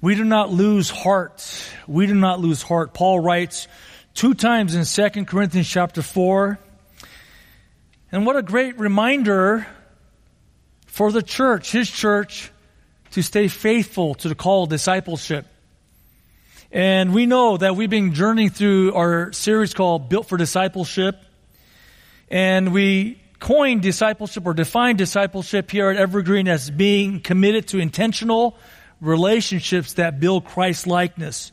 We do not lose heart. We do not lose heart. Paul writes two times in 2 Corinthians chapter 4. And what a great reminder for the church, his church, to stay faithful to the call of discipleship. And we know that we've been journeying through our series called Built for Discipleship. And we coined discipleship or defined discipleship here at Evergreen as being committed to intentional relationships that build Christ likeness.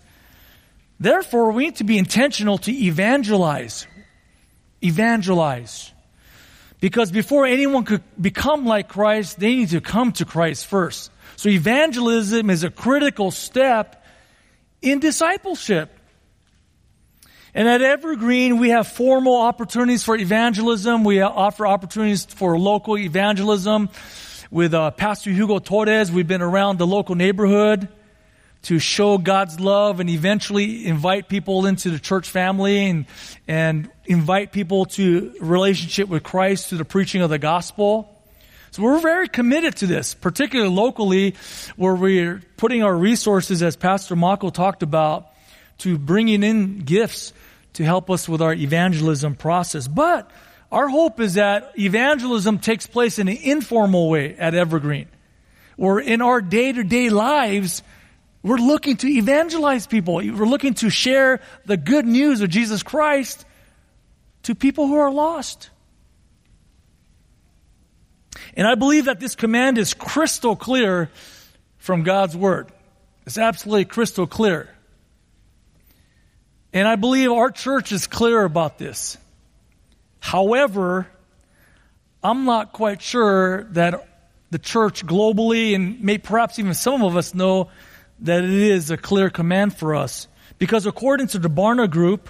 Therefore, we need to be intentional to evangelize. Evangelize. Because before anyone could become like Christ, they need to come to Christ first. So evangelism is a critical step in discipleship. And at Evergreen, we have formal opportunities for evangelism. We offer opportunities for local evangelism. With uh, Pastor Hugo Torres, we've been around the local neighborhood to show God's love and eventually invite people into the church family and, and invite people to relationship with Christ through the preaching of the gospel. So we're very committed to this, particularly locally, where we're putting our resources, as Pastor Mako talked about, to bringing in gifts to help us with our evangelism process. But our hope is that evangelism takes place in an informal way at Evergreen, or in our day to day lives, we're looking to evangelize people. We're looking to share the good news of Jesus Christ to people who are lost. And I believe that this command is crystal clear from God's Word. It's absolutely crystal clear. And I believe our church is clear about this. However, I'm not quite sure that the church globally and may perhaps even some of us know that it is a clear command for us. Because according to the Barna Group,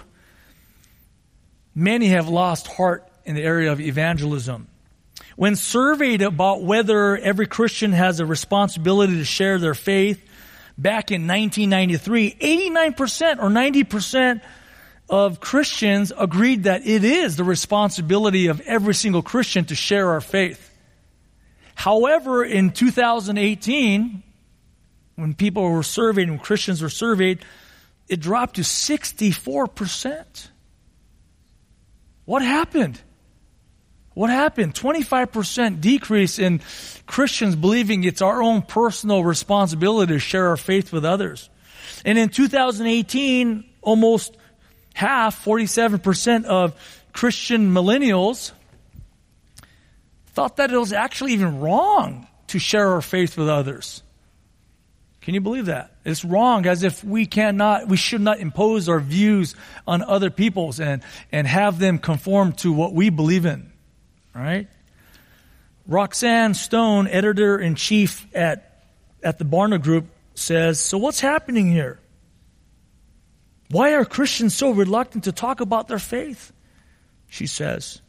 many have lost heart in the area of evangelism. When surveyed about whether every Christian has a responsibility to share their faith, back in 1993, 89% or 90% of Christians agreed that it is the responsibility of every single Christian to share our faith. However, in 2018, when people were surveyed, when Christians were surveyed, it dropped to 64%. What happened? What happened? 25% decrease in Christians believing it's our own personal responsibility to share our faith with others. And in 2018, almost half, 47% of Christian millennials thought that it was actually even wrong to share our faith with others. Can you believe that? It's wrong as if we cannot, we should not impose our views on other people's and, and have them conform to what we believe in right? Roxanne Stone, editor in chief at, at the Barna Group, says So, what's happening here? Why are Christians so reluctant to talk about their faith? She says.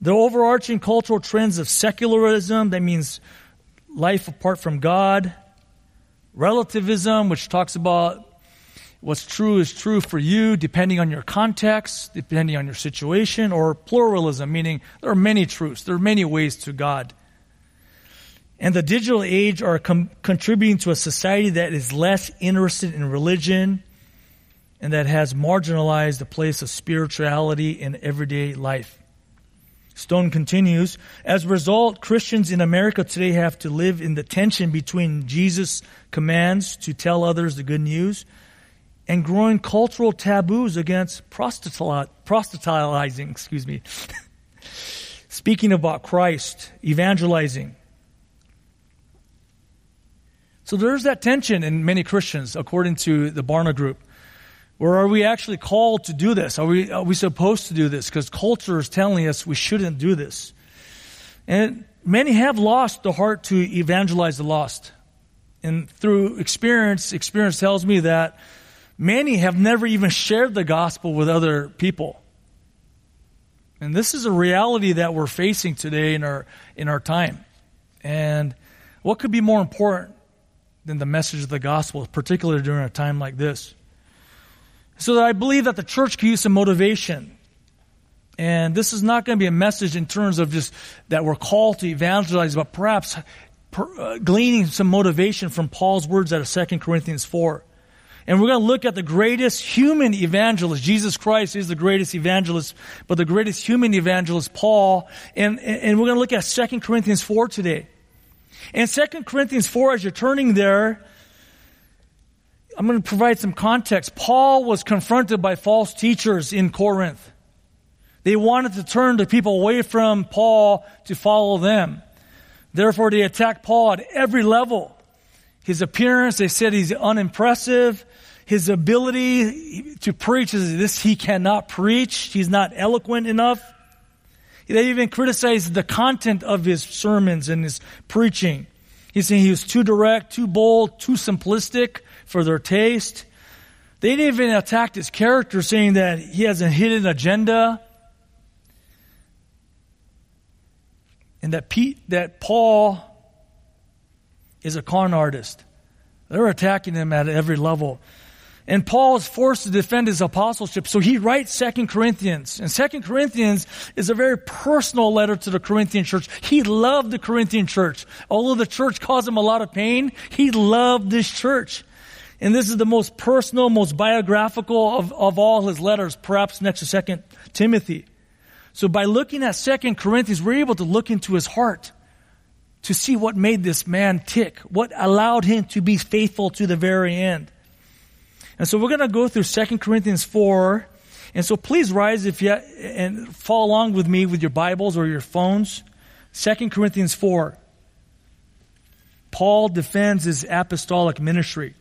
The overarching cultural trends of secularism, that means life apart from God, relativism, which talks about what's true is true for you depending on your context, depending on your situation, or pluralism, meaning there are many truths, there are many ways to God. And the digital age are com- contributing to a society that is less interested in religion and that has marginalized the place of spirituality in everyday life. Stone continues, as a result, Christians in America today have to live in the tension between Jesus' commands to tell others the good news and growing cultural taboos against proselytizing, excuse me. Speaking about Christ, evangelizing. So there's that tension in many Christians, according to the Barna Group. Or are we actually called to do this? Are we, are we supposed to do this? Because culture is telling us we shouldn't do this. And many have lost the heart to evangelize the lost. And through experience, experience tells me that Many have never even shared the gospel with other people. And this is a reality that we're facing today in our, in our time. And what could be more important than the message of the gospel, particularly during a time like this? So that I believe that the church can use some motivation. And this is not going to be a message in terms of just that we're called to evangelize, but perhaps per, uh, gleaning some motivation from Paul's words out of 2 Corinthians 4. And we're going to look at the greatest human evangelist. Jesus Christ is the greatest evangelist, but the greatest human evangelist, Paul. And, and we're going to look at 2 Corinthians 4 today. And 2 Corinthians 4, as you're turning there, I'm going to provide some context. Paul was confronted by false teachers in Corinth. They wanted to turn the people away from Paul to follow them. Therefore, they attacked Paul at every level. His appearance, they said he's unimpressive. His ability to preach is this he cannot preach. He's not eloquent enough. They even criticized the content of his sermons and his preaching. He's saying he was too direct, too bold, too simplistic for their taste. They even attacked his character, saying that he has a hidden agenda. And that Pete, that Paul is a con artist. They're attacking him at every level. And Paul is forced to defend his apostleship, so he writes Second Corinthians. And Second Corinthians is a very personal letter to the Corinthian church. He loved the Corinthian church. Although the church caused him a lot of pain, he loved this church. And this is the most personal, most biographical of, of all his letters, perhaps next to Second Timothy. So by looking at Second Corinthians, we're able to look into his heart to see what made this man tick, what allowed him to be faithful to the very end. And so we're going to go through 2 Corinthians 4. And so please rise if you and follow along with me with your Bibles or your phones. 2 Corinthians 4. Paul defends his apostolic ministry.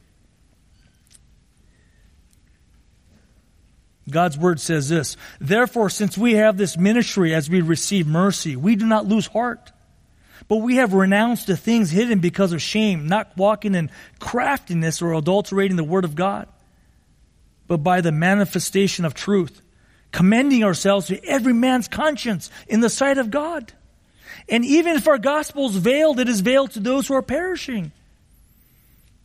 God's word says this Therefore, since we have this ministry as we receive mercy, we do not lose heart. But we have renounced the things hidden because of shame, not walking in craftiness or adulterating the word of God but by the manifestation of truth, commending ourselves to every man's conscience in the sight of God. And even if our gospel is veiled, it is veiled to those who are perishing.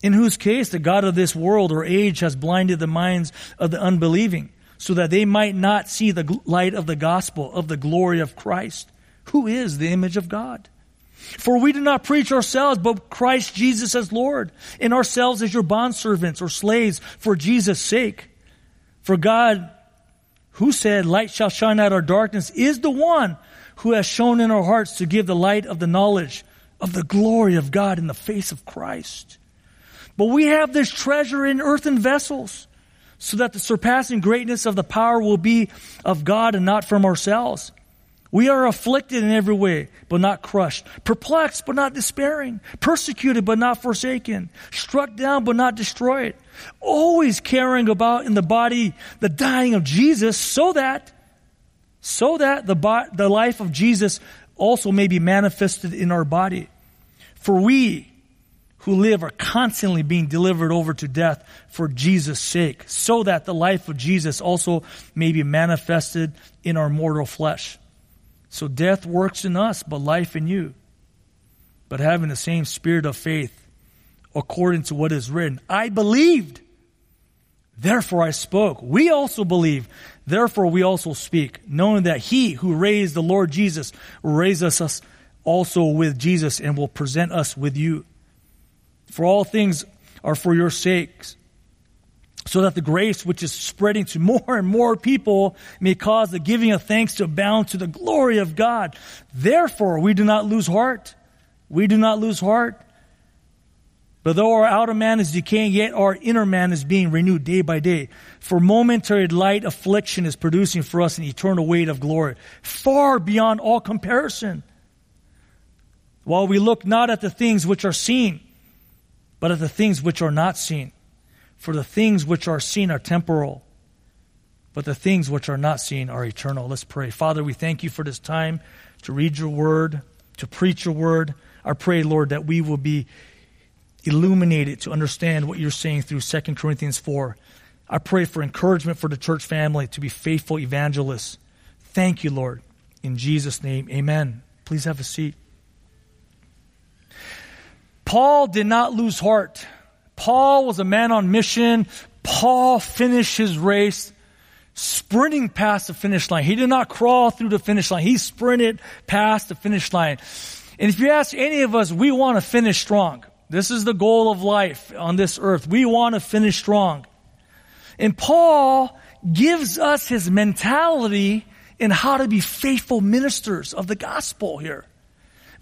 In whose case the God of this world or age has blinded the minds of the unbelieving, so that they might not see the light of the gospel of the glory of Christ, who is the image of God. For we do not preach ourselves, but Christ Jesus as Lord, and ourselves as your bondservants or slaves for Jesus' sake. For God, who said, Light shall shine out of darkness, is the one who has shown in our hearts to give the light of the knowledge of the glory of God in the face of Christ. But we have this treasure in earthen vessels, so that the surpassing greatness of the power will be of God and not from ourselves. We are afflicted in every way, but not crushed, perplexed, but not despairing, persecuted, but not forsaken, struck down, but not destroyed always carrying about in the body the dying of Jesus so that so that the, bo- the life of Jesus also may be manifested in our body. For we who live are constantly being delivered over to death for Jesus' sake, so that the life of Jesus also may be manifested in our mortal flesh. So death works in us, but life in you. But having the same spirit of faith, according to what is written. I believed, therefore I spoke. We also believe, therefore we also speak, knowing that he who raised the Lord Jesus will raise us also with Jesus and will present us with you. For all things are for your sakes, so that the grace which is spreading to more and more people may cause the giving of thanks to abound to the glory of God. Therefore, we do not lose heart. We do not lose heart. But though our outer man is decaying, yet our inner man is being renewed day by day. For momentary light affliction is producing for us an eternal weight of glory, far beyond all comparison. While we look not at the things which are seen, but of the things which are not seen. For the things which are seen are temporal, but the things which are not seen are eternal. Let's pray. Father, we thank you for this time to read your word, to preach your word. I pray, Lord, that we will be illuminated to understand what you're saying through 2 Corinthians 4. I pray for encouragement for the church family to be faithful evangelists. Thank you, Lord. In Jesus' name, amen. Please have a seat. Paul did not lose heart. Paul was a man on mission. Paul finished his race sprinting past the finish line. He did not crawl through the finish line. He sprinted past the finish line. And if you ask any of us, we want to finish strong. This is the goal of life on this earth. We want to finish strong. And Paul gives us his mentality in how to be faithful ministers of the gospel here.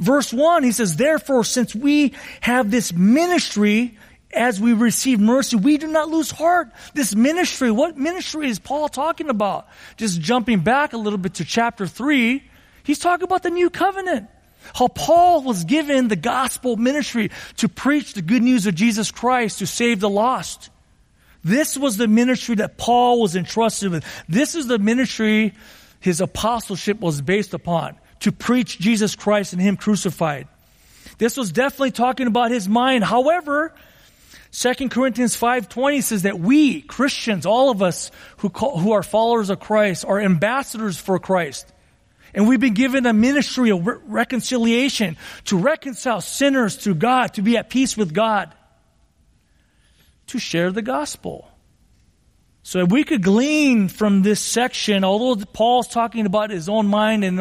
Verse 1, he says, Therefore, since we have this ministry, as we receive mercy, we do not lose heart. This ministry, what ministry is Paul talking about? Just jumping back a little bit to chapter 3, he's talking about the new covenant. How Paul was given the gospel ministry to preach the good news of Jesus Christ to save the lost. This was the ministry that Paul was entrusted with. This is the ministry his apostleship was based upon to preach Jesus Christ and Him crucified. This was definitely talking about his mind. However, 2 Corinthians 5.20 says that we, Christians, all of us who, call, who are followers of Christ, are ambassadors for Christ. And we've been given a ministry of re- reconciliation to reconcile sinners to God, to be at peace with God, to share the gospel. So if we could glean from this section, although Paul's talking about his own mind and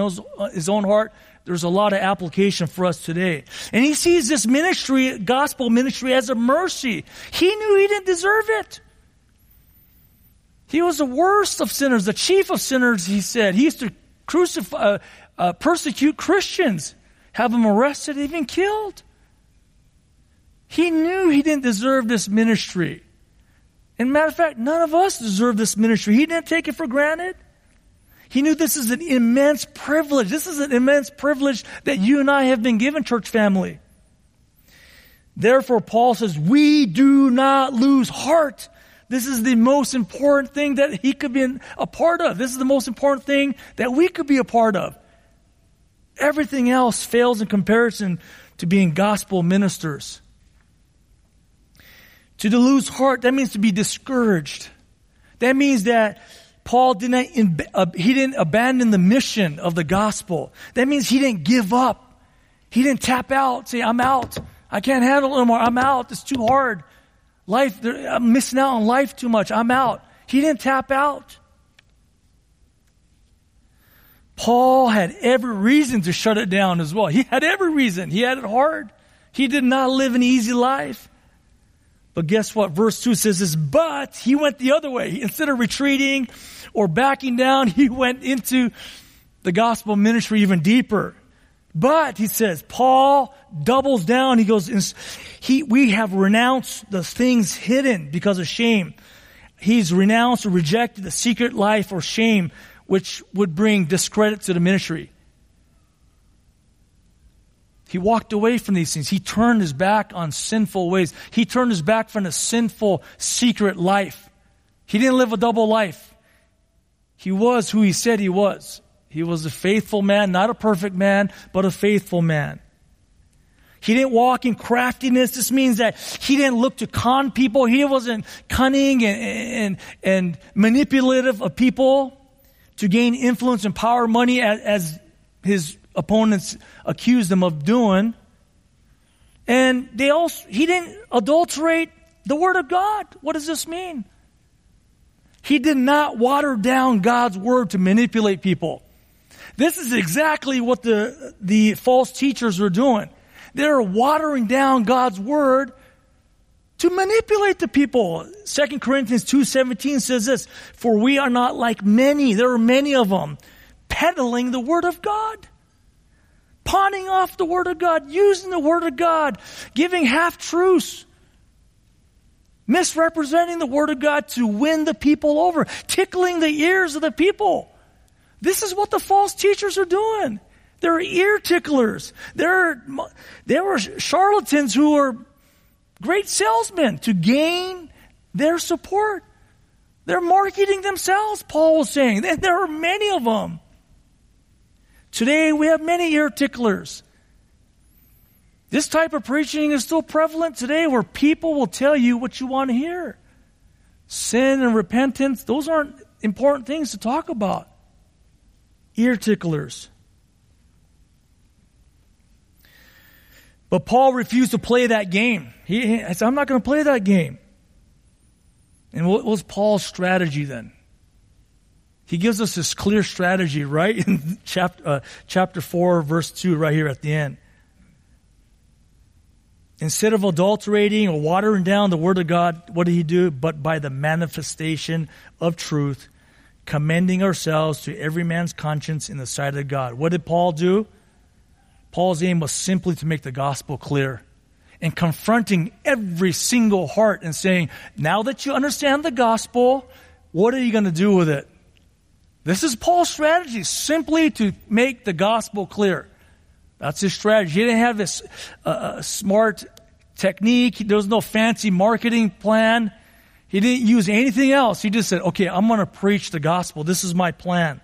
his own heart, there's a lot of application for us today. And he sees this ministry, gospel ministry, as a mercy. He knew he didn't deserve it. He was the worst of sinners, the chief of sinners, he said. He used to crucify, uh, uh, persecute Christians, have them arrested, even killed. He knew he didn't deserve this ministry. And matter of fact, none of us deserve this ministry. He didn't take it for granted. He knew this is an immense privilege. This is an immense privilege that you and I have been given, church family. Therefore, Paul says, we do not lose heart. This is the most important thing that he could be a part of. This is the most important thing that we could be a part of. Everything else fails in comparison to being gospel ministers. To lose heart, that means to be discouraged. That means that Paul didn't, he didn't abandon the mission of the gospel. That means he didn't give up. He didn't tap out, say, I'm out. I can't handle it anymore. I'm out. It's too hard. Life, I'm missing out on life too much. I'm out. He didn't tap out. Paul had every reason to shut it down as well. He had every reason. He had it hard. He did not live an easy life. But guess what? Verse 2 says this, but he went the other way. Instead of retreating or backing down, he went into the gospel ministry even deeper. But he says, Paul doubles down. He goes, he, we have renounced the things hidden because of shame. He's renounced or rejected the secret life or shame which would bring discredit to the ministry. He walked away from these things. He turned his back on sinful ways. He turned his back from a sinful secret life. He didn't live a double life. He was who he said he was. He was a faithful man, not a perfect man, but a faithful man. He didn't walk in craftiness. This means that he didn't look to con people. He wasn't cunning and, and, and manipulative of people to gain influence and power, money as, as his opponents accused him of doing. And they also, he didn't adulterate the word of God. What does this mean? He did not water down God's word to manipulate people. This is exactly what the, the false teachers were doing. They're watering down God's word to manipulate the people. 2 Corinthians 2.17 says this, For we are not like many, there are many of them, peddling the word of God. Pawning off the word of God, using the word of God, giving half truths, misrepresenting the word of God to win the people over, tickling the ears of the people. This is what the false teachers are doing. They're ear ticklers. They're, they were charlatans who are great salesmen to gain their support. They're marketing themselves, Paul was saying. There are many of them. Today we have many ear ticklers. This type of preaching is still prevalent today where people will tell you what you want to hear. Sin and repentance, those aren't important things to talk about ear ticklers. But Paul refused to play that game. He, he said, I'm not going to play that game. And what was Paul's strategy then? He gives us this clear strategy right in chapter, uh, chapter 4, verse 2, right here at the end. Instead of adulterating or watering down the Word of God, what did he do? But by the manifestation of truth, commending ourselves to every man's conscience in the sight of God. What did Paul do? Paul's aim was simply to make the gospel clear and confronting every single heart and saying, now that you understand the gospel, what are you going to do with it? This is Paul's strategy, simply to make the gospel clear. That's his strategy. He didn't have this uh, uh smart technique. There was no fancy marketing plan. He didn't use anything else. He just said, okay, I'm going to preach the gospel. This is my plan.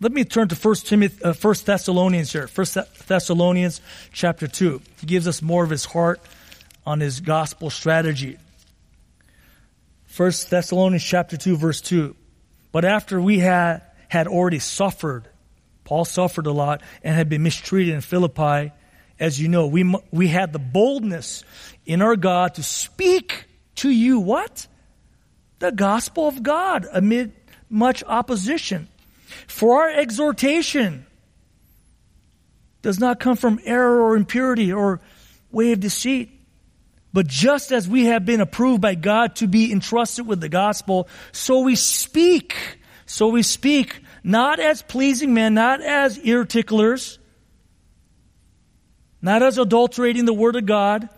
Let me turn to 1 Timothy, uh, 1 Thessalonians here. 1 Thessalonians chapter 2. He gives us more of his heart on his gospel strategy. 1 Thessalonians chapter 2 verse 2. But after we had, had already suffered, Paul suffered a lot and had been mistreated in Philippi, as you know, we, we had the boldness in our God to speak to you what? The gospel of God amid much opposition. For our exhortation does not come from error or impurity or way of deceit. But just as we have been approved by God to be entrusted with the gospel, so we speak. So we speak not as pleasing men, not as ear ticklers, not as adulterating the word of God,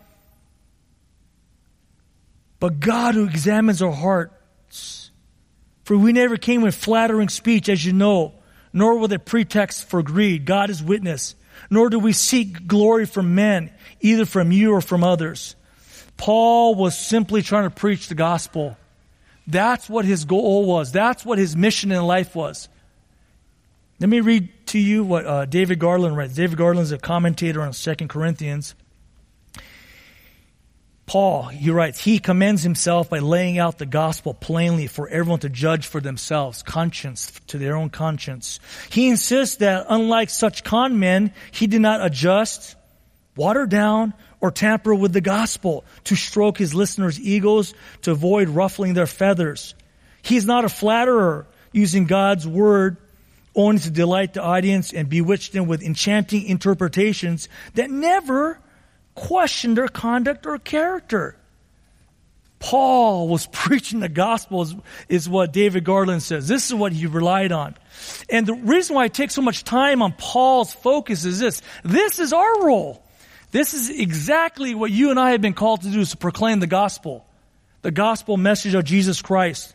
but God who examines our hearts. For we never came with flattering speech, as you know, nor with a pretext for greed. God is witness. Nor do we seek glory from men, either from you or from others. Paul was simply trying to preach the gospel. That's what his goal was. That's what his mission in life was. Let me read to you what uh, David Garland writes. David Garland is a commentator on Second Corinthians. Paul, he writes, he commends himself by laying out the gospel plainly for everyone to judge for themselves, conscience, to their own conscience. He insists that unlike such con men, he did not adjust, water down, or tamper with the gospel to stroke his listeners' egos to avoid ruffling their feathers. He is not a flatterer using God's word only to delight the audience and bewitch them with enchanting interpretations that never question their conduct or character. Paul was preaching the gospel is, is, what David Garland says. This is what he relied on. And the reason why I take so much time on Paul's focus is this. This is our role. This is exactly what you and I have been called to do is to proclaim the gospel. The gospel message of Jesus Christ.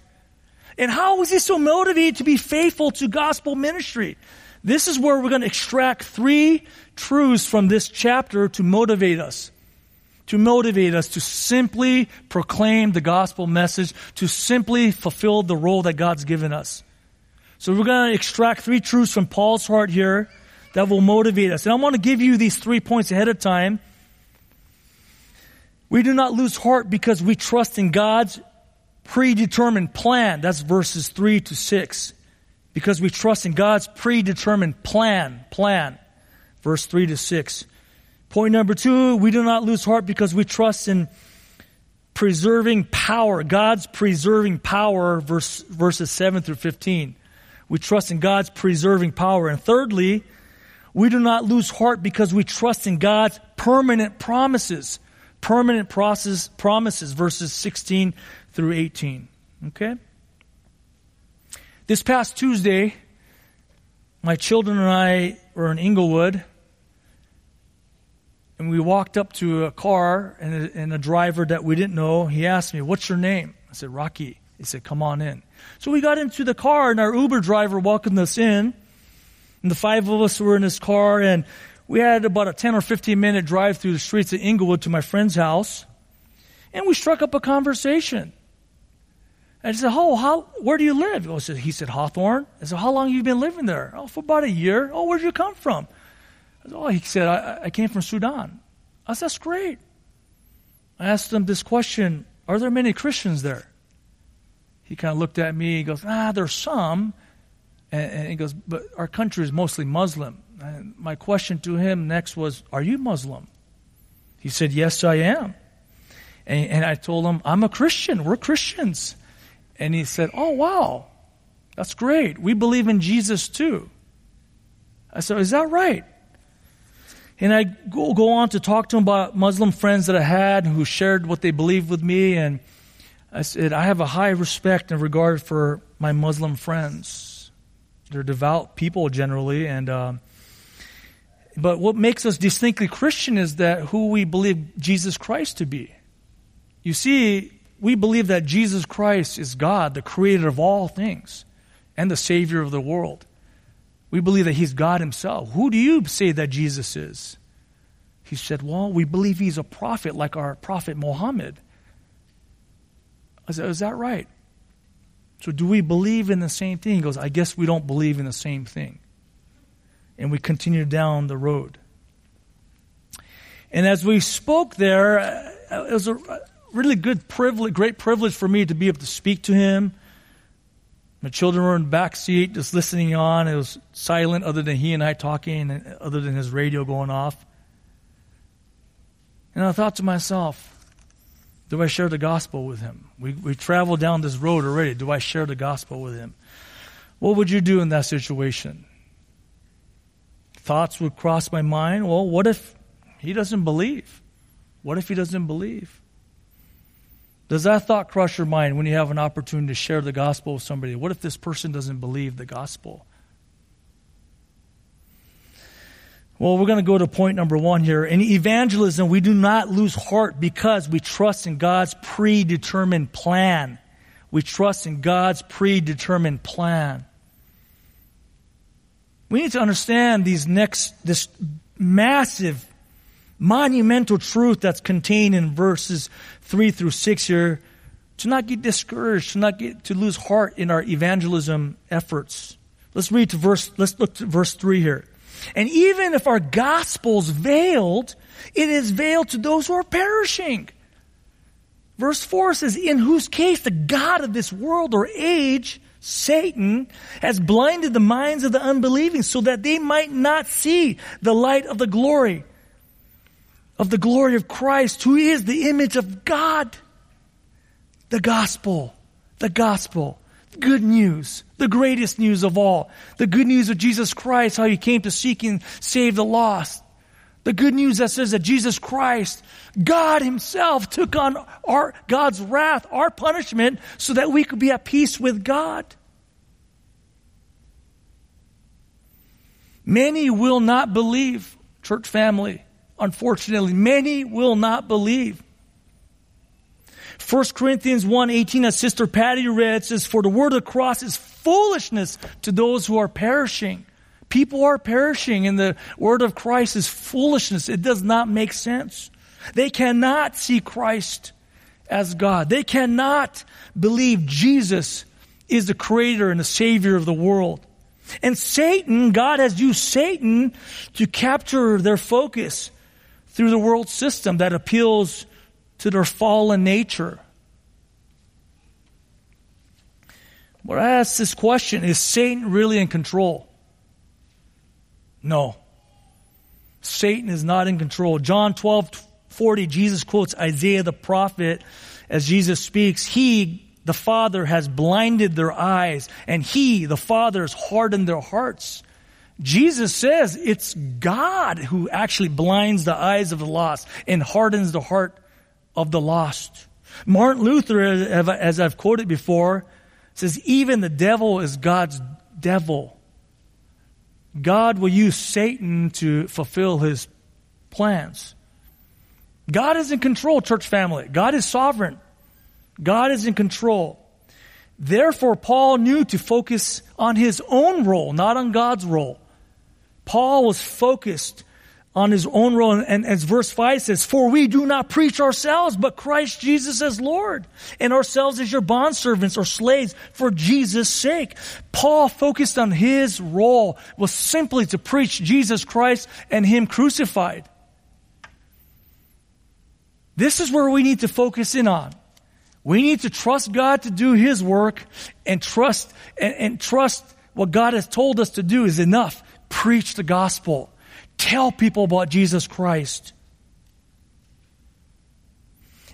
And how was he so motivated to be faithful to gospel ministry? This is where we're going to extract three truths from this chapter to motivate us. To motivate us to simply proclaim the gospel message, to simply fulfill the role that God's given us. So we're going to extract three truths from Paul's heart here that will motivate us. And I want to give you these three points ahead of time. We do not lose heart because we trust in God's predetermined plan. That's verses 3 to 6 because we trust in God's predetermined plan, plan. Verse 3 to 6. Point number two, we do not lose heart because we trust in preserving power, God's preserving power, verse, verses 7 through 15. We trust in God's preserving power. And thirdly, we do not lose heart because we trust in God's permanent promises. Permanent process, promises, verses 16 through 18. Okay? This past Tuesday, my children and I were in Inglewood, and we walked up to a car and a, and a driver that we didn't know. He asked me, What's your name? I said, Rocky. He said, Come on in. So we got into the car, and our Uber driver welcomed us in. And the five of us were in his car, and we had about a 10 or 15 minute drive through the streets of Inglewood to my friend's house. And we struck up a conversation. I said, Oh, how, where do you live? Oh, he said, Hawthorne. I said, How long have you been living there? Oh, for about a year. Oh, where'd you come from? I said, oh, he said, I, I came from Sudan. I said, That's great. I asked him this question Are there many Christians there? He kind of looked at me. He goes, Ah, there's some. And, and he goes, But our country is mostly Muslim. And my question to him next was, Are you Muslim? He said, Yes, I am. And, and I told him, I'm a Christian. We're Christians. And he said, Oh, wow, that's great. We believe in Jesus too. I said, Is that right? And I go, go on to talk to him about Muslim friends that I had who shared what they believed with me. And I said, I have a high respect and regard for my Muslim friends. They're devout people generally. And, uh, but what makes us distinctly Christian is that who we believe Jesus Christ to be. You see, we believe that Jesus Christ is God, the creator of all things, and the Savior of the world. We believe that He's God Himself. Who do you say that Jesus is? He said, Well, we believe He's a prophet like our prophet Muhammad. I said, Is that right? So, do we believe in the same thing? He goes, I guess we don't believe in the same thing. And we continue down the road. And as we spoke there, uh, it was a really good privilege, great privilege for me to be able to speak to him. My children were in the back seat, just listening on. It was silent, other than he and I talking, and other than his radio going off. And I thought to myself, do I share the gospel with him? We we traveled down this road already. Do I share the gospel with him? What would you do in that situation? Thoughts would cross my mind. Well, what if he doesn't believe? What if he doesn't believe? Does that thought cross your mind when you have an opportunity to share the gospel with somebody? What if this person doesn't believe the gospel? Well, we're going to go to point number one here. In evangelism, we do not lose heart because we trust in God's predetermined plan. We trust in God's predetermined plan. We need to understand these next, this massive monumental truth that's contained in verses 3 through 6 here to not get discouraged, to not get to lose heart in our evangelism efforts. Let's read to verse let's look to verse 3 here. And even if our gospel's veiled, it is veiled to those who are perishing. Verse 4 says, In whose case the God of this world or age, Satan, has blinded the minds of the unbelieving so that they might not see the light of the glory of the glory of Christ, who is the image of God. The gospel, the gospel, good news, the greatest news of all. The good news of Jesus Christ, how he came to seek and save the lost. The good news that says that Jesus Christ, God himself took on our, God's wrath, our punishment, so that we could be at peace with God. Many will not believe, church family unfortunately, many will not believe. 1 Corinthians 1 18, as Sister Patty read, says, For the word of the cross is foolishness to those who are perishing. People are perishing, and the word of Christ is foolishness. It does not make sense. They cannot see Christ as God. They cannot believe Jesus is the creator and the savior of the world. And Satan, God has used Satan to capture their focus through the world system that appeals to their fallen nature. But I ask this question is Satan really in control? No. Satan is not in control. John 12 40, Jesus quotes Isaiah the prophet as Jesus speaks. He, the Father, has blinded their eyes, and He, the Father, has hardened their hearts. Jesus says it's God who actually blinds the eyes of the lost and hardens the heart of the lost. Martin Luther, as I've quoted before, says even the devil is God's devil. God will use Satan to fulfill his plans. God is in control, church family. God is sovereign. God is in control. Therefore, Paul knew to focus on his own role, not on God's role. Paul was focused on his own role. And as verse 5 says, For we do not preach ourselves, but Christ Jesus as Lord, and ourselves as your bondservants or slaves for Jesus' sake. Paul focused on his role was simply to preach Jesus Christ and Him crucified. This is where we need to focus in on. We need to trust God to do His work and trust, and, and trust what God has told us to do is enough preach the gospel, tell people about Jesus Christ.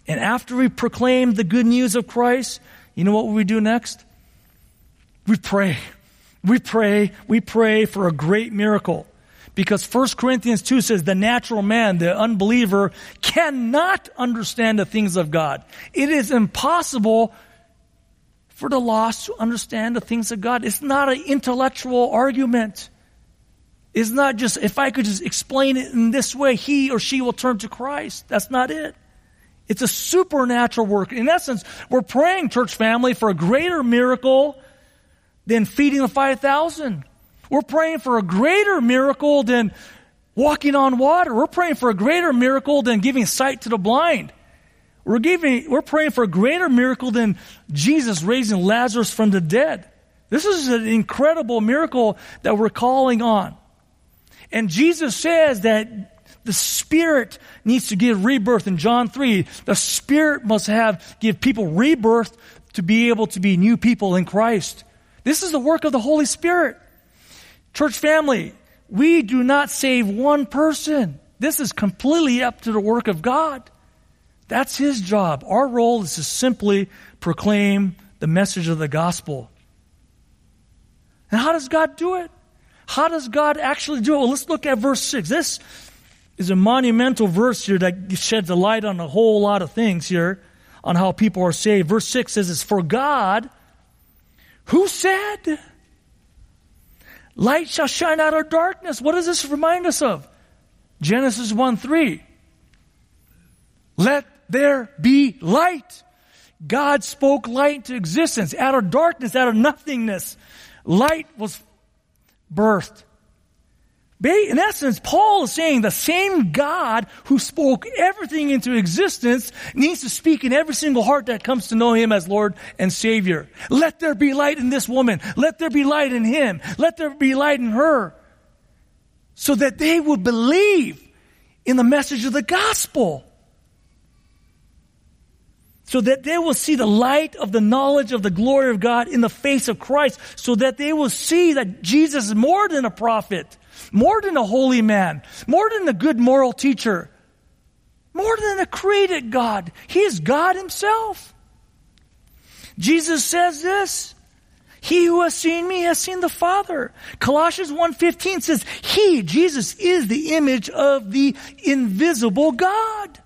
And after we proclaim the good news of Christ, you know what we do next? We pray. We pray. We pray for a great miracle. Because 1 Corinthians 2 says the natural man, the unbeliever, cannot understand the things of God. It is impossible for the lost to understand the things of God. It's not an intellectual argument. It's not just, if I could just explain it in this way, he or she will turn to Christ. That's not it. It's a supernatural work. In essence, we're praying, church family, for a greater miracle than feeding the 5,000. We're praying for a greater miracle than walking on water. We're praying for a greater miracle than giving sight to the blind. We're giving, we're praying for a greater miracle than Jesus raising Lazarus from the dead. This is an incredible miracle that we're calling on. And Jesus says that the Spirit needs to give rebirth in John 3. The Spirit must have, give people rebirth to be able to be new people in Christ. This is the work of the Holy Spirit. Church family, we do not save one person. This is completely up to the work of God. That's His job. Our role is to simply proclaim the message of the gospel. And how does God do it? How does God actually do it? Well, let's look at verse 6. This is a monumental verse here that sheds a light on a whole lot of things here on how people are saved. Verse 6 says, It's for God who said, Light shall shine out of darkness. What does this remind us of? Genesis 1 3. Let there be light. God spoke light to existence out of darkness, out of nothingness. Light was birthed. In essence, Paul is saying the same God who spoke everything into existence needs to speak in every single heart that comes to know Him as Lord and Savior. Let there be light in this woman. Let there be light in him. Let there be light in her. So that they would believe in the message of the gospel. So that they will see the light of the knowledge of the glory of God in the face of Christ. So that they will see that Jesus is more than a prophet more than a holy man, more than a good moral teacher, more than a created God. He is God himself. Jesus says this. He who has seen me has seen the Father. Colossians 1.15 says, He, Jesus, is the image of the invisible God.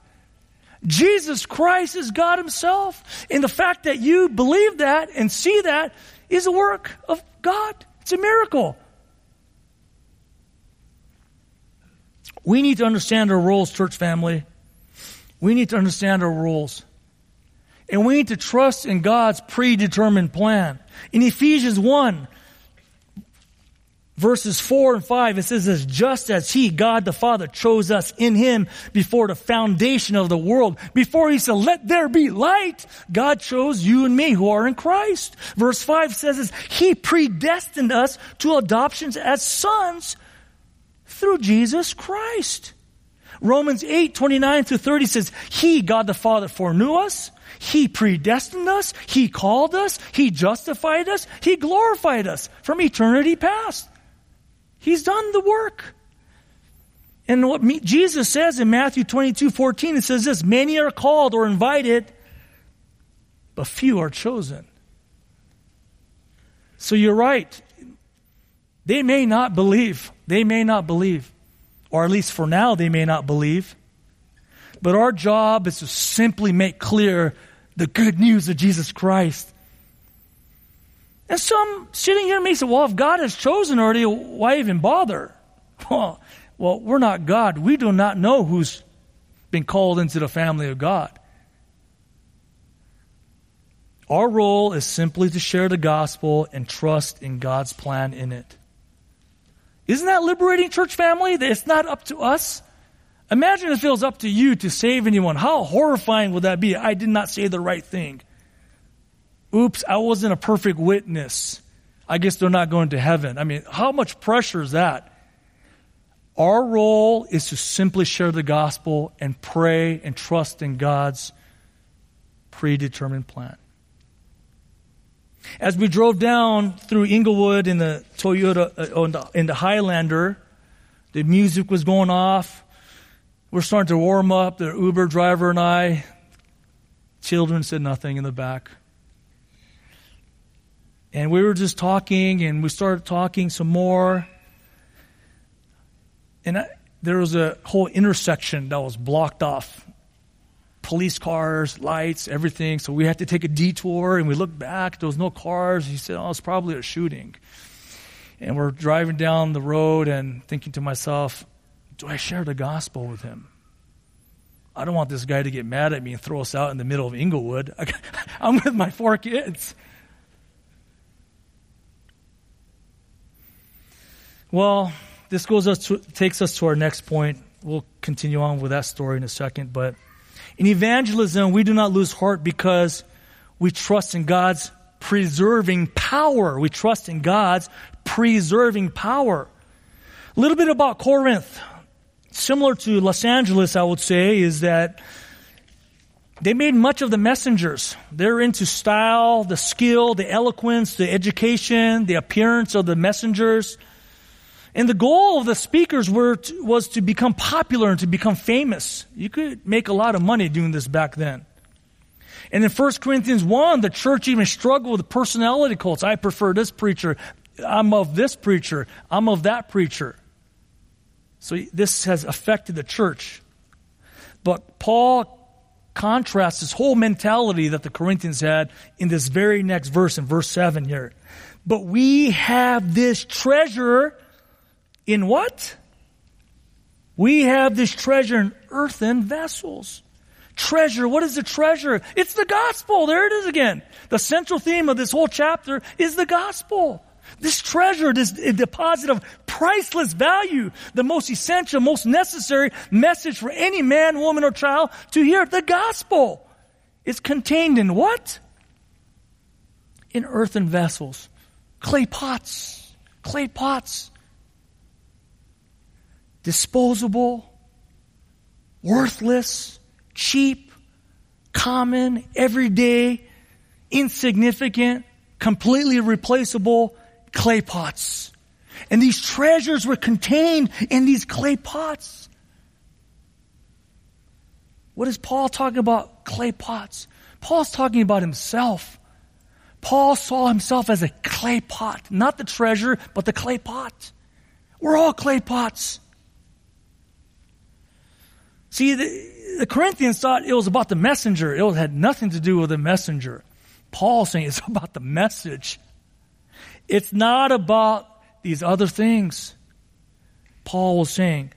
Jesus Christ is God Himself. And the fact that you believe that and see that is a work of God. It's a miracle. We need to understand our roles, church family. We need to understand our roles. And we need to trust in God's predetermined plan. In Ephesians 1, verses 4 and 5, it says this, just as He, God the Father, chose us in Him before the foundation of the world, before He said, let there be light, God chose you and me who are in Christ. Verse 5 says this, He predestined us to adoptions as sons through Jesus Christ. Romans 8, 29 through 30 says, He, God the Father, foreknew us. He predestined us. He called us. He justified us. He glorified us from eternity past. He's done the work. And what Jesus says in Matthew 22, 14, it says this, many are called or invited, but few are chosen. So you're right. They may not believe. They may not believe. Or at least for now, they may not believe. But our job is to simply make clear the good news of Jesus Christ. And some sitting here may say, well, if God has chosen already, why even bother? Well, well, we're not God. We do not know who's been called into the family of God. Our role is simply to share the gospel and trust in God's plan in it. Isn't that liberating, church family? That it's not up to us? Imagine if it was up to you to save anyone. How horrifying would that be? I did not say the right thing. Oops, I wasn't a perfect witness. I guess they're not going to heaven. I mean, how much pressure is that? Our role is to simply share the gospel and pray and trust in God's predetermined plan. As we drove down through Inglewood in the Toyota, uh, in, the, in the Highlander, the music was going off. We're starting to warm up. The Uber driver and I, children said nothing in the back. And we were just talking, and we started talking some more. And I, there was a whole intersection that was blocked off police cars, lights, everything. So we had to take a detour and we looked back. There was no cars. He said, Oh, it's probably a shooting. And we're driving down the road and thinking to myself, Do I share the gospel with him? I don't want this guy to get mad at me and throw us out in the middle of Inglewood. I'm with my four kids. Well, this goes us to, takes us to our next point. We'll continue on with that story in a second, but in evangelism, we do not lose heart because we trust in God's preserving power. We trust in God's preserving power. A little bit about Corinth. Similar to Los Angeles, I would say, is that they made much of the messengers. They're into style, the skill, the eloquence, the education, the appearance of the messengers. And the goal of the speakers were to, was to become popular and to become famous. You could make a lot of money doing this back then. And in 1 Corinthians 1, the church even struggled with personality cults. I prefer this preacher. I'm of this preacher. I'm of that preacher. So this has affected the church. But Paul contrasts this whole mentality that the Corinthians had in this very next verse, in verse 7 here. But we have this treasure in what? We have this treasure in earthen vessels. Treasure, what is the treasure? It's the gospel. There it is again. The central theme of this whole chapter is the gospel. This treasure, this deposit of priceless value, the most essential, most necessary message for any man, woman, or child to hear the gospel is contained in what? In earthen vessels, clay pots, clay pots disposable, worthless, cheap, common, everyday, insignificant, completely replaceable clay pots. And these treasures were contained in these clay pots. What is Paul talking about? Clay pots. Paul's talking about himself. Paul saw himself as a clay pot, not the treasure, but the clay pot. We're all clay pots. See, the, the Corinthians thought it was about the messenger. It had nothing to do with the messenger. Paul saying it's about the message. It's not about these other things. Paul was saying.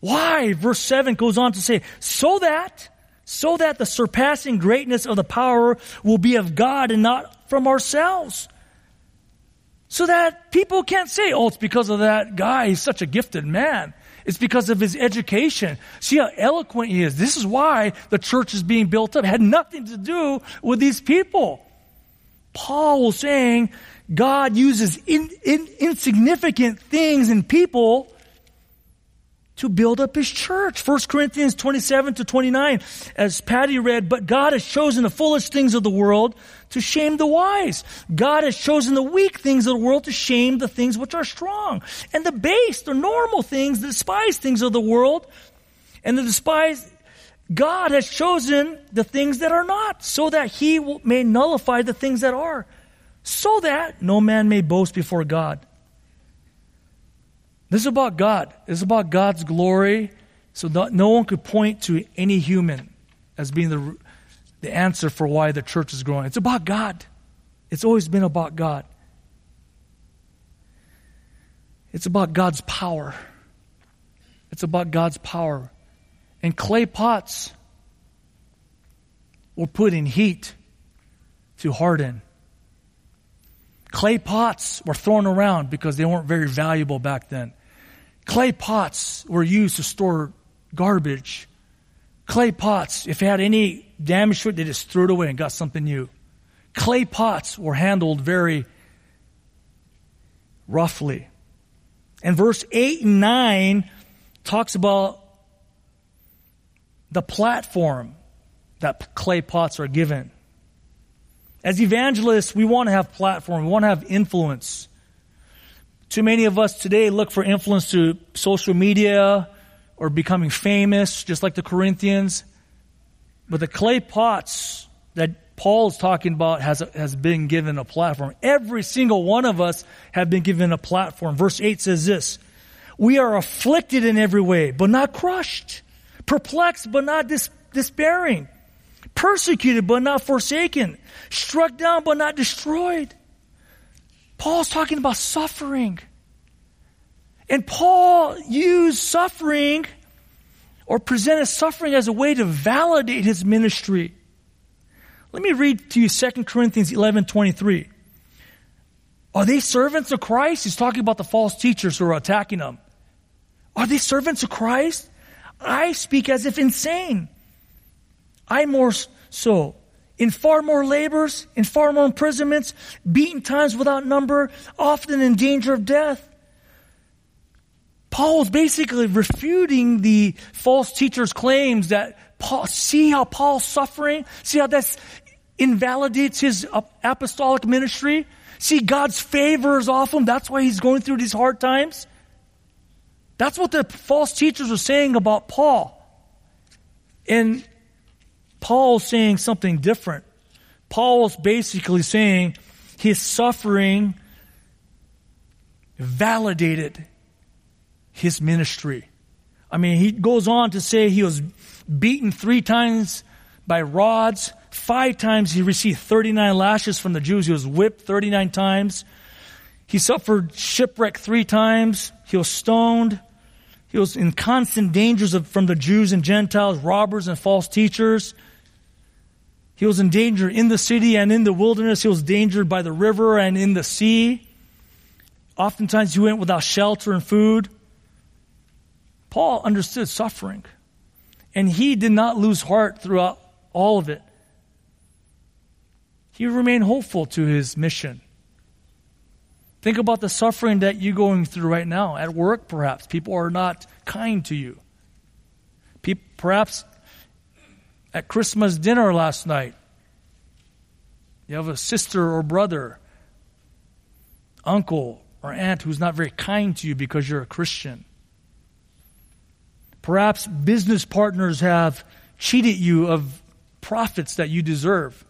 Why? Verse 7 goes on to say, so that, so that the surpassing greatness of the power will be of God and not from ourselves. So that people can't say, oh, it's because of that guy. He's such a gifted man. It's because of his education. See how eloquent he is. This is why the church is being built up. It had nothing to do with these people. Paul was saying God uses in, in, insignificant things in people to build up his church. 1 Corinthians 27 to 29, as Patty read, but God has chosen the foolish things of the world to shame the wise. God has chosen the weak things of the world to shame the things which are strong. And the base, the normal things, the despised things of the world, and the despised, God has chosen the things that are not, so that he may nullify the things that are, so that no man may boast before God. This is about God. This is about God's glory. So no one could point to any human as being the, the answer for why the church is growing. It's about God. It's always been about God. It's about God's power. It's about God's power. And clay pots were put in heat to harden. Clay pots were thrown around because they weren't very valuable back then. Clay pots were used to store garbage. Clay pots, if it had any damage to it, they just threw it away and got something new. Clay pots were handled very roughly. And verse 8 and 9 talks about the platform that clay pots are given. As evangelists, we want to have platform, we want to have influence. Too many of us today look for influence through social media or becoming famous, just like the Corinthians. But the clay pots that Paul is talking about has, has been given a platform. Every single one of us have been given a platform. Verse 8 says this We are afflicted in every way, but not crushed. Perplexed, but not dis- despairing. Persecuted, but not forsaken. Struck down, but not destroyed. Paul's talking about suffering. And Paul used suffering or presented suffering as a way to validate his ministry. Let me read to you 2 Corinthians 11 23. Are they servants of Christ? He's talking about the false teachers who are attacking them. Are they servants of Christ? I speak as if insane. I more so. In far more labors, in far more imprisonments, beaten times without number, often in danger of death. Paul is basically refuting the false teacher's claims that Paul, see how Paul's suffering? See how that invalidates his apostolic ministry? See, God's favor is off him. That's why he's going through these hard times. That's what the false teachers were saying about Paul. And Paul's saying something different. Paul's basically saying his suffering validated his ministry. I mean, he goes on to say he was beaten three times by rods. Five times he received 39 lashes from the Jews. He was whipped 39 times. He suffered shipwreck three times. He was stoned. He was in constant dangers of, from the Jews and Gentiles, robbers and false teachers. He was in danger in the city and in the wilderness. He was endangered by the river and in the sea. Oftentimes he went without shelter and food. Paul understood suffering. And he did not lose heart throughout all of it. He remained hopeful to his mission. Think about the suffering that you're going through right now. At work, perhaps. People are not kind to you. Perhaps at Christmas dinner last night, you have a sister or brother, uncle or aunt who's not very kind to you because you're a Christian. Perhaps business partners have cheated you of profits that you deserve.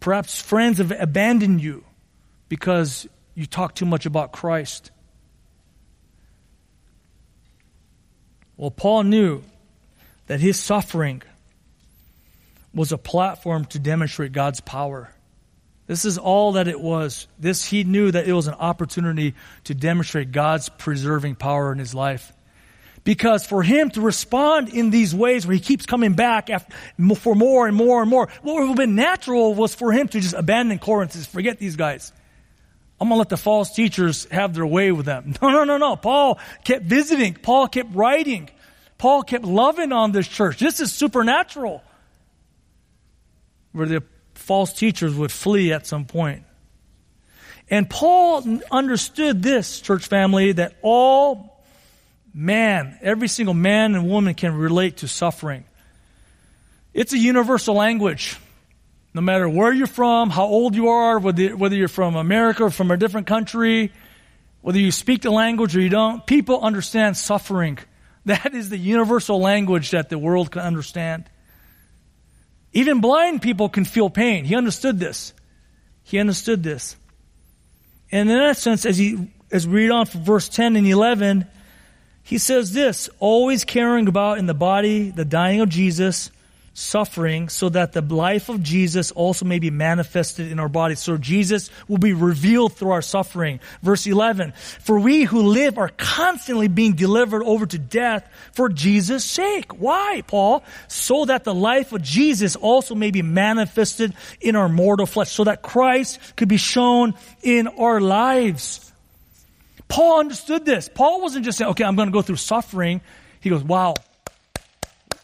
Perhaps friends have abandoned you because you talk too much about Christ. Well, Paul knew that his suffering was a platform to demonstrate God's power. This is all that it was. This he knew that it was an opportunity to demonstrate God's preserving power in his life. Because for him to respond in these ways where he keeps coming back after, for more and more and more, what would have been natural was for him to just abandon Corinth and just forget these guys. I'm going to let the false teachers have their way with them. No, no, no, no. Paul kept visiting. Paul kept writing. Paul kept loving on this church. This is supernatural. Where the false teachers would flee at some point. And Paul understood this, church family, that all man, every single man and woman can relate to suffering. It's a universal language. No matter where you're from, how old you are, whether, whether you're from America or from a different country, whether you speak the language or you don't, people understand suffering. That is the universal language that the world can understand. Even blind people can feel pain. He understood this. He understood this. And in that sense, as he as we read on from verse 10 and 11, he says this, always caring about in the body the dying of Jesus, suffering, so that the life of Jesus also may be manifested in our bodies. So Jesus will be revealed through our suffering. Verse 11, for we who live are constantly being delivered over to death for Jesus' sake. Why, Paul? So that the life of Jesus also may be manifested in our mortal flesh, so that Christ could be shown in our lives. Paul understood this. Paul wasn't just saying, okay, I'm going to go through suffering. He goes, wow,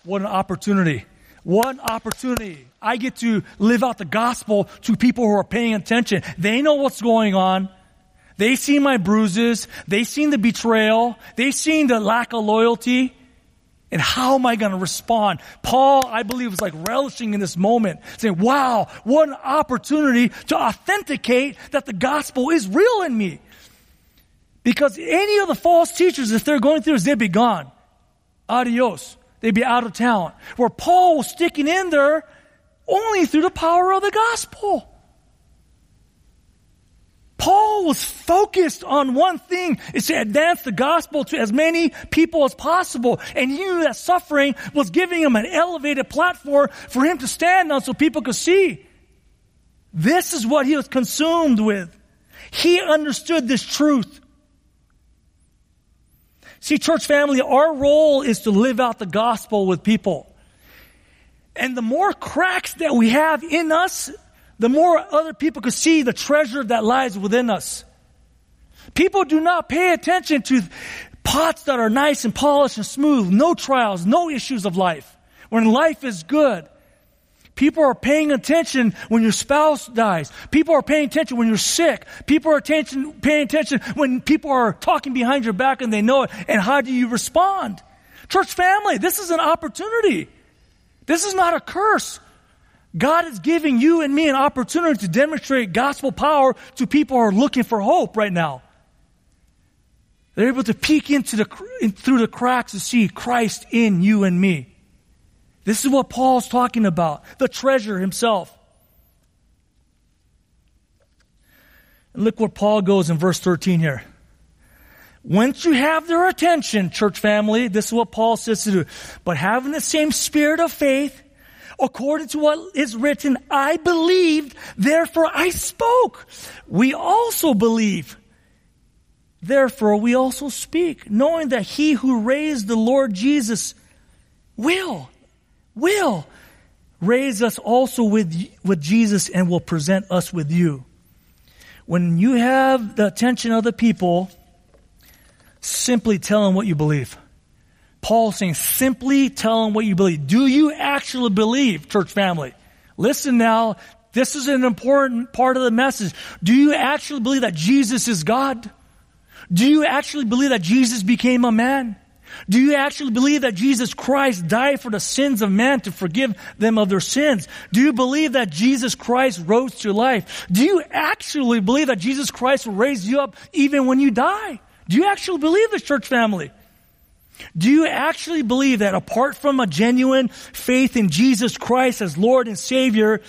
what an opportunity. An opportunity. I get to live out the gospel to people who are paying attention. They know what's going on. They see my bruises. They seen the betrayal. They seen the lack of loyalty. And how am I going to respond? Paul, I believe, was like relishing in this moment, saying, wow, what an opportunity to authenticate that the gospel is real in me. Because any of the false teachers, if they're going through this, they'd be gone. Adios. They'd be out of town. Where Paul was sticking in there only through the power of the gospel. Paul was focused on one thing, is to advance the gospel to as many people as possible. And he knew that suffering was giving him an elevated platform for him to stand on so people could see. This is what he was consumed with. He understood this truth. See, church family, our role is to live out the gospel with people. And the more cracks that we have in us, the more other people can see the treasure that lies within us. People do not pay attention to pots that are nice and polished and smooth, no trials, no issues of life. When life is good, People are paying attention when your spouse dies. People are paying attention when you're sick. People are attention, paying attention when people are talking behind your back and they know it. And how do you respond? Church family, this is an opportunity. This is not a curse. God is giving you and me an opportunity to demonstrate gospel power to people who are looking for hope right now. They're able to peek into the, in, through the cracks to see Christ in you and me. This is what Paul's talking about. The treasure himself. And look where Paul goes in verse 13 here. Once you have their attention, church family, this is what Paul says to do. But having the same spirit of faith, according to what is written, I believed, therefore I spoke. We also believe. Therefore we also speak, knowing that he who raised the Lord Jesus will, will raise us also with, with Jesus and will present us with you. When you have the attention of the people, simply tell them what you believe. Paul saying, simply tell them what you believe. Do you actually believe, church family? Listen now, this is an important part of the message. Do you actually believe that Jesus is God? Do you actually believe that Jesus became a man? Do you actually believe that Jesus Christ died for the sins of man to forgive them of their sins? Do you believe that Jesus Christ rose to life? Do you actually believe that Jesus Christ will raise you up even when you die? Do you actually believe this church family? Do you actually believe that apart from a genuine faith in Jesus Christ as Lord and Savior,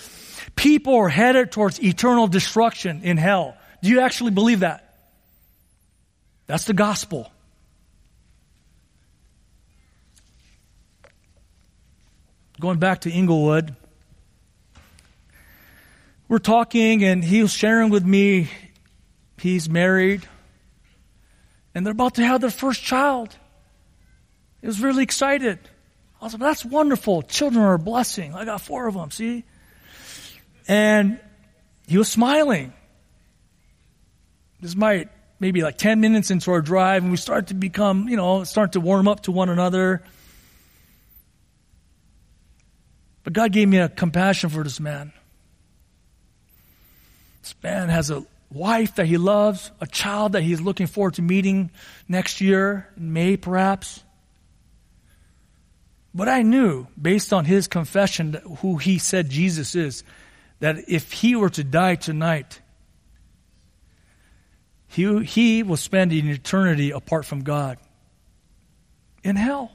people are headed towards eternal destruction in hell? Do you actually believe that? That's the gospel. Going back to Inglewood, we're talking and he was sharing with me he's married and they're about to have their first child. He was really excited. I was like, that's wonderful. Children are a blessing. I got four of them, see? And he was smiling. This might maybe like 10 minutes into our drive, and we start to become, you know, start to warm up to one another. But God gave me a compassion for this man. This man has a wife that he loves, a child that he's looking forward to meeting next year, in May perhaps. But I knew, based on his confession, who he said Jesus is, that if he were to die tonight, he, he will spend an eternity apart from God in hell.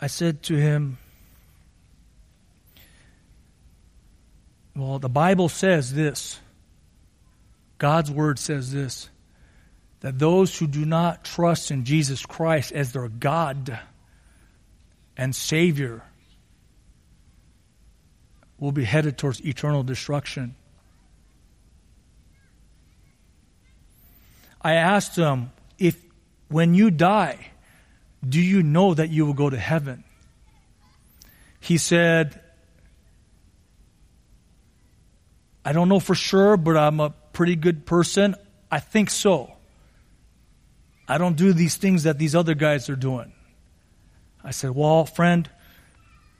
I said to him, Well, the Bible says this. God's word says this that those who do not trust in Jesus Christ as their God and Savior will be headed towards eternal destruction. I asked him, if when you die, do you know that you will go to heaven? He said, I don't know for sure, but I'm a pretty good person. I think so. I don't do these things that these other guys are doing. I said, Well, friend,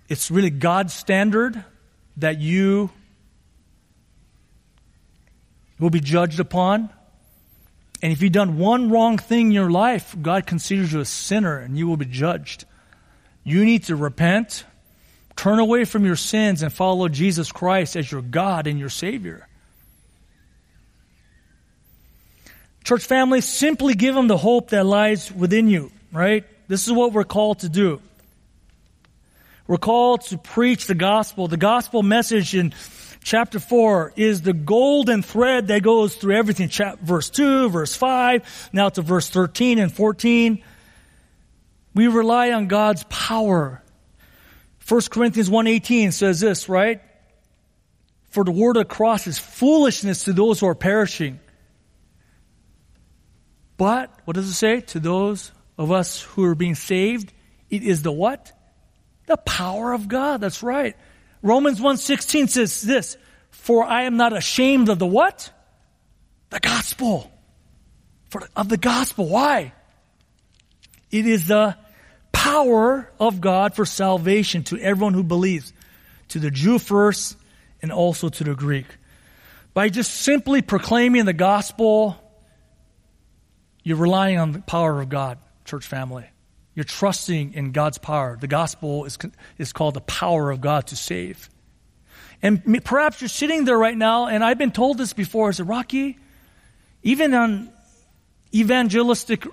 it's really God's standard that you will be judged upon. And if you've done one wrong thing in your life, God considers you a sinner and you will be judged. You need to repent Turn away from your sins and follow Jesus Christ as your God and your Savior. Church family, simply give them the hope that lies within you, right? This is what we're called to do. We're called to preach the gospel. The gospel message in chapter 4 is the golden thread that goes through everything. Chap- verse 2, verse 5, now to verse 13 and 14. We rely on God's power. 1 Corinthians 1.18 says this, right? For the word of the cross is foolishness to those who are perishing. But, what does it say? To those of us who are being saved, it is the what? The power of God. That's right. Romans 1.16 says this, For I am not ashamed of the what? The gospel. For, of the gospel. Why? It is the power of God for salvation to everyone who believes. To the Jew first and also to the Greek. By just simply proclaiming the gospel, you're relying on the power of God, church family. You're trusting in God's power. The gospel is, is called the power of God to save. And perhaps you're sitting there right now, and I've been told this before. I said, Rocky, even on evangelistic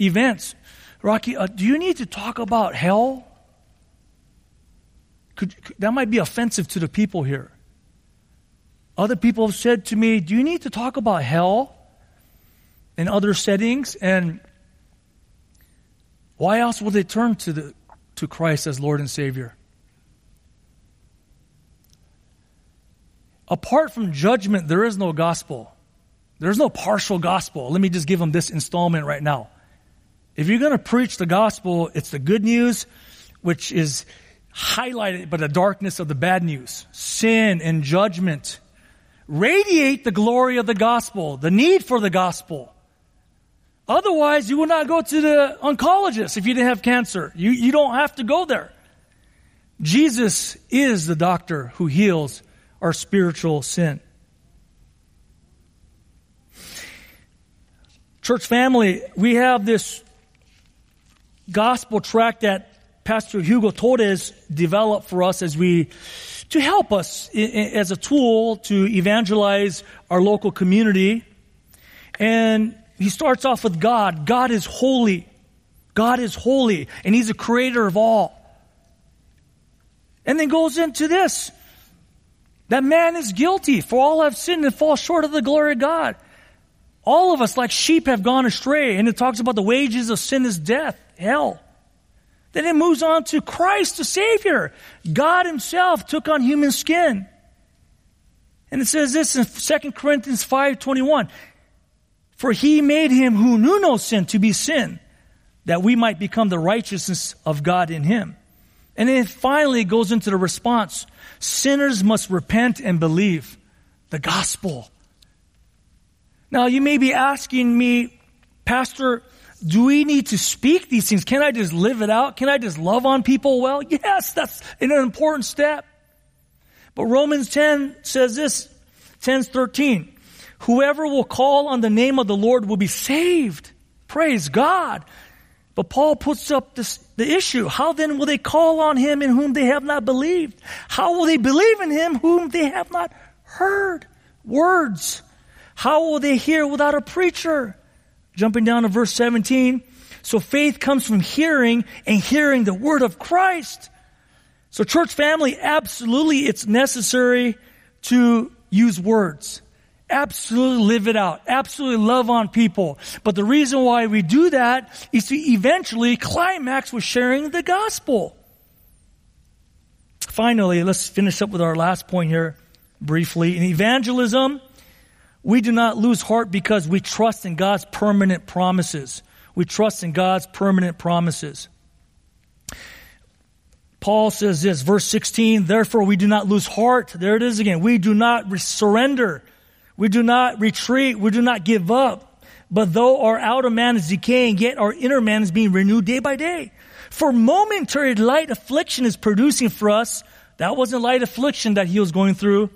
events, Rocky, uh, do you need to talk about hell? Could, could, that might be offensive to the people here. Other people have said to me, Do you need to talk about hell in other settings? And why else would they turn to, the, to Christ as Lord and Savior? Apart from judgment, there is no gospel. There's no partial gospel. Let me just give them this installment right now. If you're going to preach the gospel, it's the good news, which is highlighted by the darkness of the bad news. Sin and judgment. Radiate the glory of the gospel, the need for the gospel. Otherwise, you would not go to the oncologist if you didn't have cancer. You, you don't have to go there. Jesus is the doctor who heals our spiritual sin. Church family, we have this gospel tract that Pastor Hugo Torres developed for us as we, to help us as a tool to evangelize our local community. And he starts off with God. God is holy. God is holy, and He's the creator of all. And then goes into this that man is guilty, for all have sinned and fall short of the glory of God. All of us, like sheep, have gone astray, and it talks about the wages of sin is death, hell. Then it moves on to Christ, the Savior. God Himself took on human skin. And it says this in 2 Corinthians 5.21. For he made him who knew no sin to be sin, that we might become the righteousness of God in him. And then it finally goes into the response. Sinners must repent and believe the gospel. Now you may be asking me, Pastor, do we need to speak these things? Can I just live it out? Can I just love on people well? Yes, that's an important step. But Romans 10 says this, 10 13. Whoever will call on the name of the Lord will be saved. Praise God. But Paul puts up this, the issue. How then will they call on him in whom they have not believed? How will they believe in him whom they have not heard? Words. How will they hear without a preacher? Jumping down to verse 17. So faith comes from hearing and hearing the word of Christ. So church family, absolutely it's necessary to use words. Absolutely live it out. Absolutely love on people. But the reason why we do that is to eventually climax with sharing the gospel. Finally, let's finish up with our last point here briefly. In evangelism, we do not lose heart because we trust in God's permanent promises. We trust in God's permanent promises. Paul says this, verse 16, therefore we do not lose heart. There it is again. We do not surrender we do not retreat. We do not give up. But though our outer man is decaying, yet our inner man is being renewed day by day. For momentary light affliction is producing for us. That wasn't light affliction that he was going through.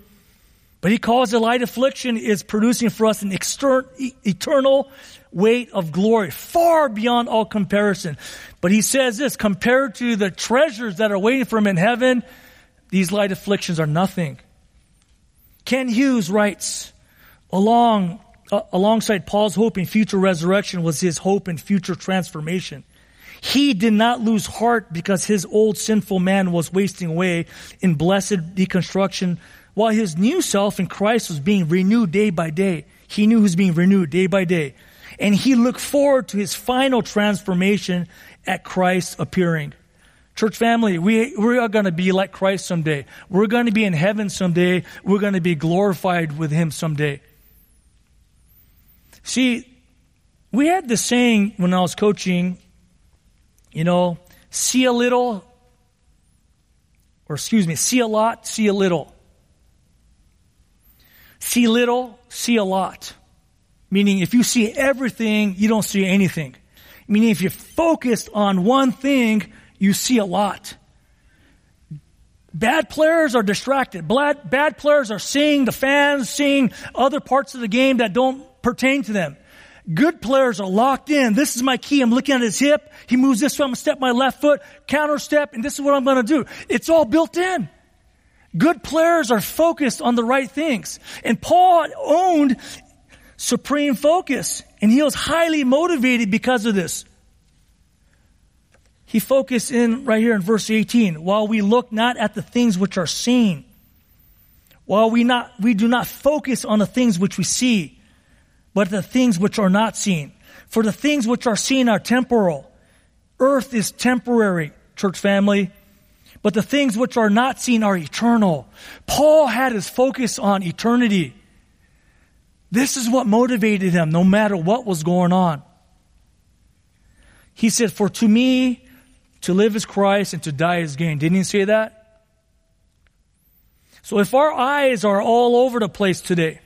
But he calls the light affliction is producing for us an external, eternal weight of glory, far beyond all comparison. But he says this, compared to the treasures that are waiting for him in heaven, these light afflictions are nothing. Kent Hughes writes, along, uh, alongside Paul's hope in future resurrection was his hope in future transformation. He did not lose heart because his old sinful man was wasting away in blessed deconstruction while his new self in Christ was being renewed day by day. He knew he was being renewed day by day. And he looked forward to his final transformation at Christ appearing. Church family, we, we are going to be like Christ someday. We're going to be in heaven someday. We're going to be glorified with him someday. See, we had this saying when I was coaching, you know, see a little, or excuse me, see a lot, see a little. See little, see a lot. Meaning if you see everything, you don't see anything. Meaning if you're focused on one thing, you see a lot. Bad players are distracted. Bad, bad players are seeing the fans, seeing other parts of the game that don't pertain to them. Good players are locked in. This is my key. I'm looking at his hip. He moves this way. I'm going to step my left foot, counter step, and this is what I'm going to do. It's all built in. Good players are focused on the right things. And Paul owned supreme focus, and he was highly motivated because of this. He focused in right here in verse 18, while we look not at the things which are seen, while we not, we do not focus on the things which we see, but the things which are not seen. For the things which are seen are temporal. Earth is temporary, church family. But the things which are not seen are eternal. Paul had his focus on eternity. This is what motivated him no matter what was going on. He said, For to me, to live is Christ and to die is gain. Didn't he say that? So if our eyes are all over the place today,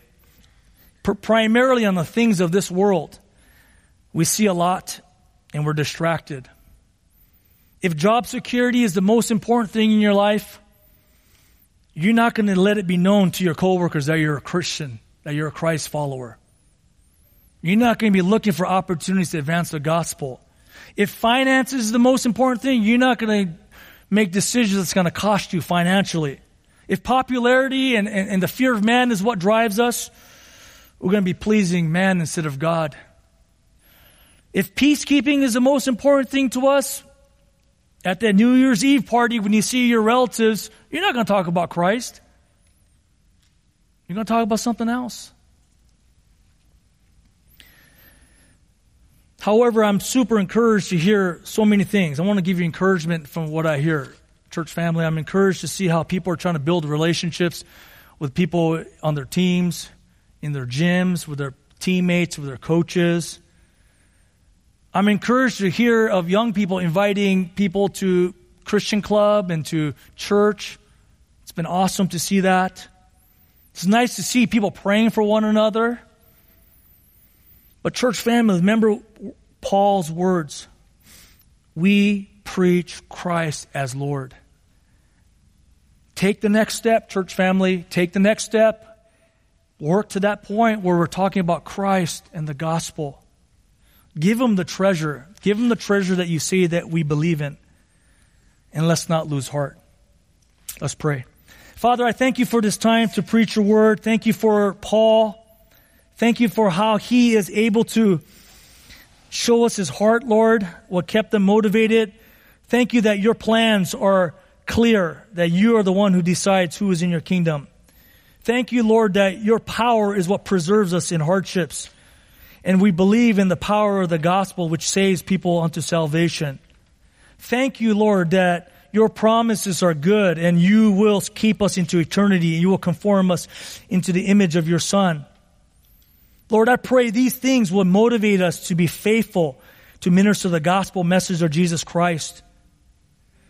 primarily on the things of this world, we see a lot and we're distracted. If job security is the most important thing in your life, you're not going to let it be known to your coworkers that you're a Christian, that you're a Christ follower. You're not going to be looking for opportunities to advance the gospel. If finances is the most important thing, you're not going to make decisions that's going to cost you financially. If popularity and, and, and the fear of man is what drives us, we're going to be pleasing man instead of God. If peacekeeping is the most important thing to us, at that New Year's Eve party, when you see your relatives, you're not going to talk about Christ. You're going to talk about something else. However, I'm super encouraged to hear so many things. I want to give you encouragement from what I hear. Church family, I'm encouraged to see how people are trying to build relationships with people on their teams, in their gyms, with their teammates, with their coaches. I'm encouraged to hear of young people inviting people to Christian club and to church. It's been awesome to see that. It's nice to see people praying for one another. But, church family, remember Paul's words. We preach Christ as Lord. Take the next step, church family. Take the next step. Work to that point where we're talking about Christ and the gospel. Give them the treasure. Give them the treasure that you see that we believe in. And let's not lose heart. Let's pray. Father, I thank you for this time to preach your word. Thank you for Paul. Thank you for how he is able to show us his heart, Lord, what kept them motivated. Thank you that your plans are clear, that you are the one who decides who is in your kingdom. Thank you, Lord, that your power is what preserves us in hardships and we believe in the power of the gospel which saves people unto salvation. Thank you, Lord, that your promises are good and you will keep us into eternity. And you will conform us into the image of your Son. Lord, I pray these things will motivate us to be faithful to minister the gospel message of Jesus Christ.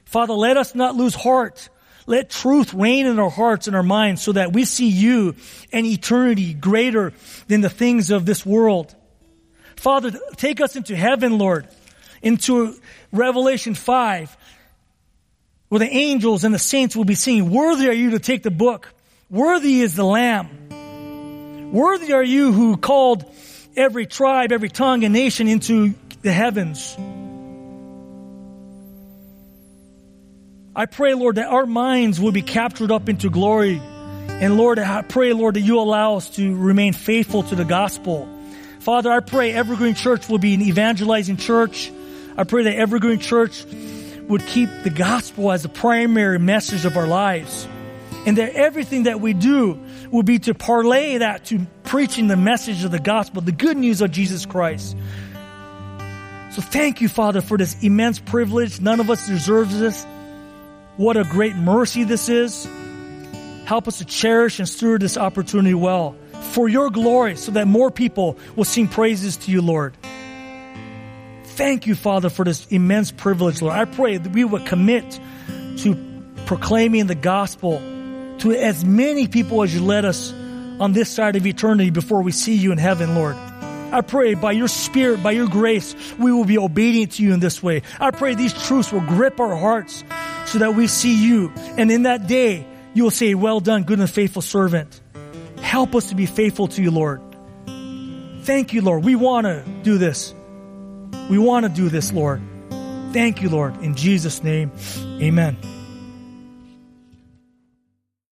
Father, let us not lose heart. Let truth reign in our hearts and our minds so that we see you and eternity greater than the things of this world. Father, take us into heaven, Lord, into Revelation 5, where the angels and the saints will be singing, Worthy are you to take the book. Worthy is the Lamb. Worthy are you who called every tribe, every tongue and nation into the heavens. I pray, Lord, that our minds will be captured up into glory. And Lord, I pray, Lord, that you allow us to remain faithful to the gospel. Father, I pray Evergreen Church will be an evangelizing church. I pray that Evergreen Church would keep the gospel as the primary message of our lives. And that everything that we do will be to parlay that to preaching the message of the gospel, the good news of Jesus Christ. So thank you, Father, for this immense privilege. None of us deserves this. What a great mercy this is. Help us to cherish and steward this opportunity well for your glory so that more people will sing praises to you, Lord. Thank you, Father, for this immense privilege, Lord. I pray that we would commit to proclaiming the gospel to as many people as you led us on this side of eternity before we see you in heaven, Lord. I pray by your spirit, by your grace, we will be obedient to you in this way. I pray these truths will grip our hearts so that we see you. And in that day, you will say, well done, good and faithful servant. Help us to be faithful to you, Lord. Thank you, Lord. We want to do this. We want to do this, Lord. Thank you, Lord. In Jesus' name, amen.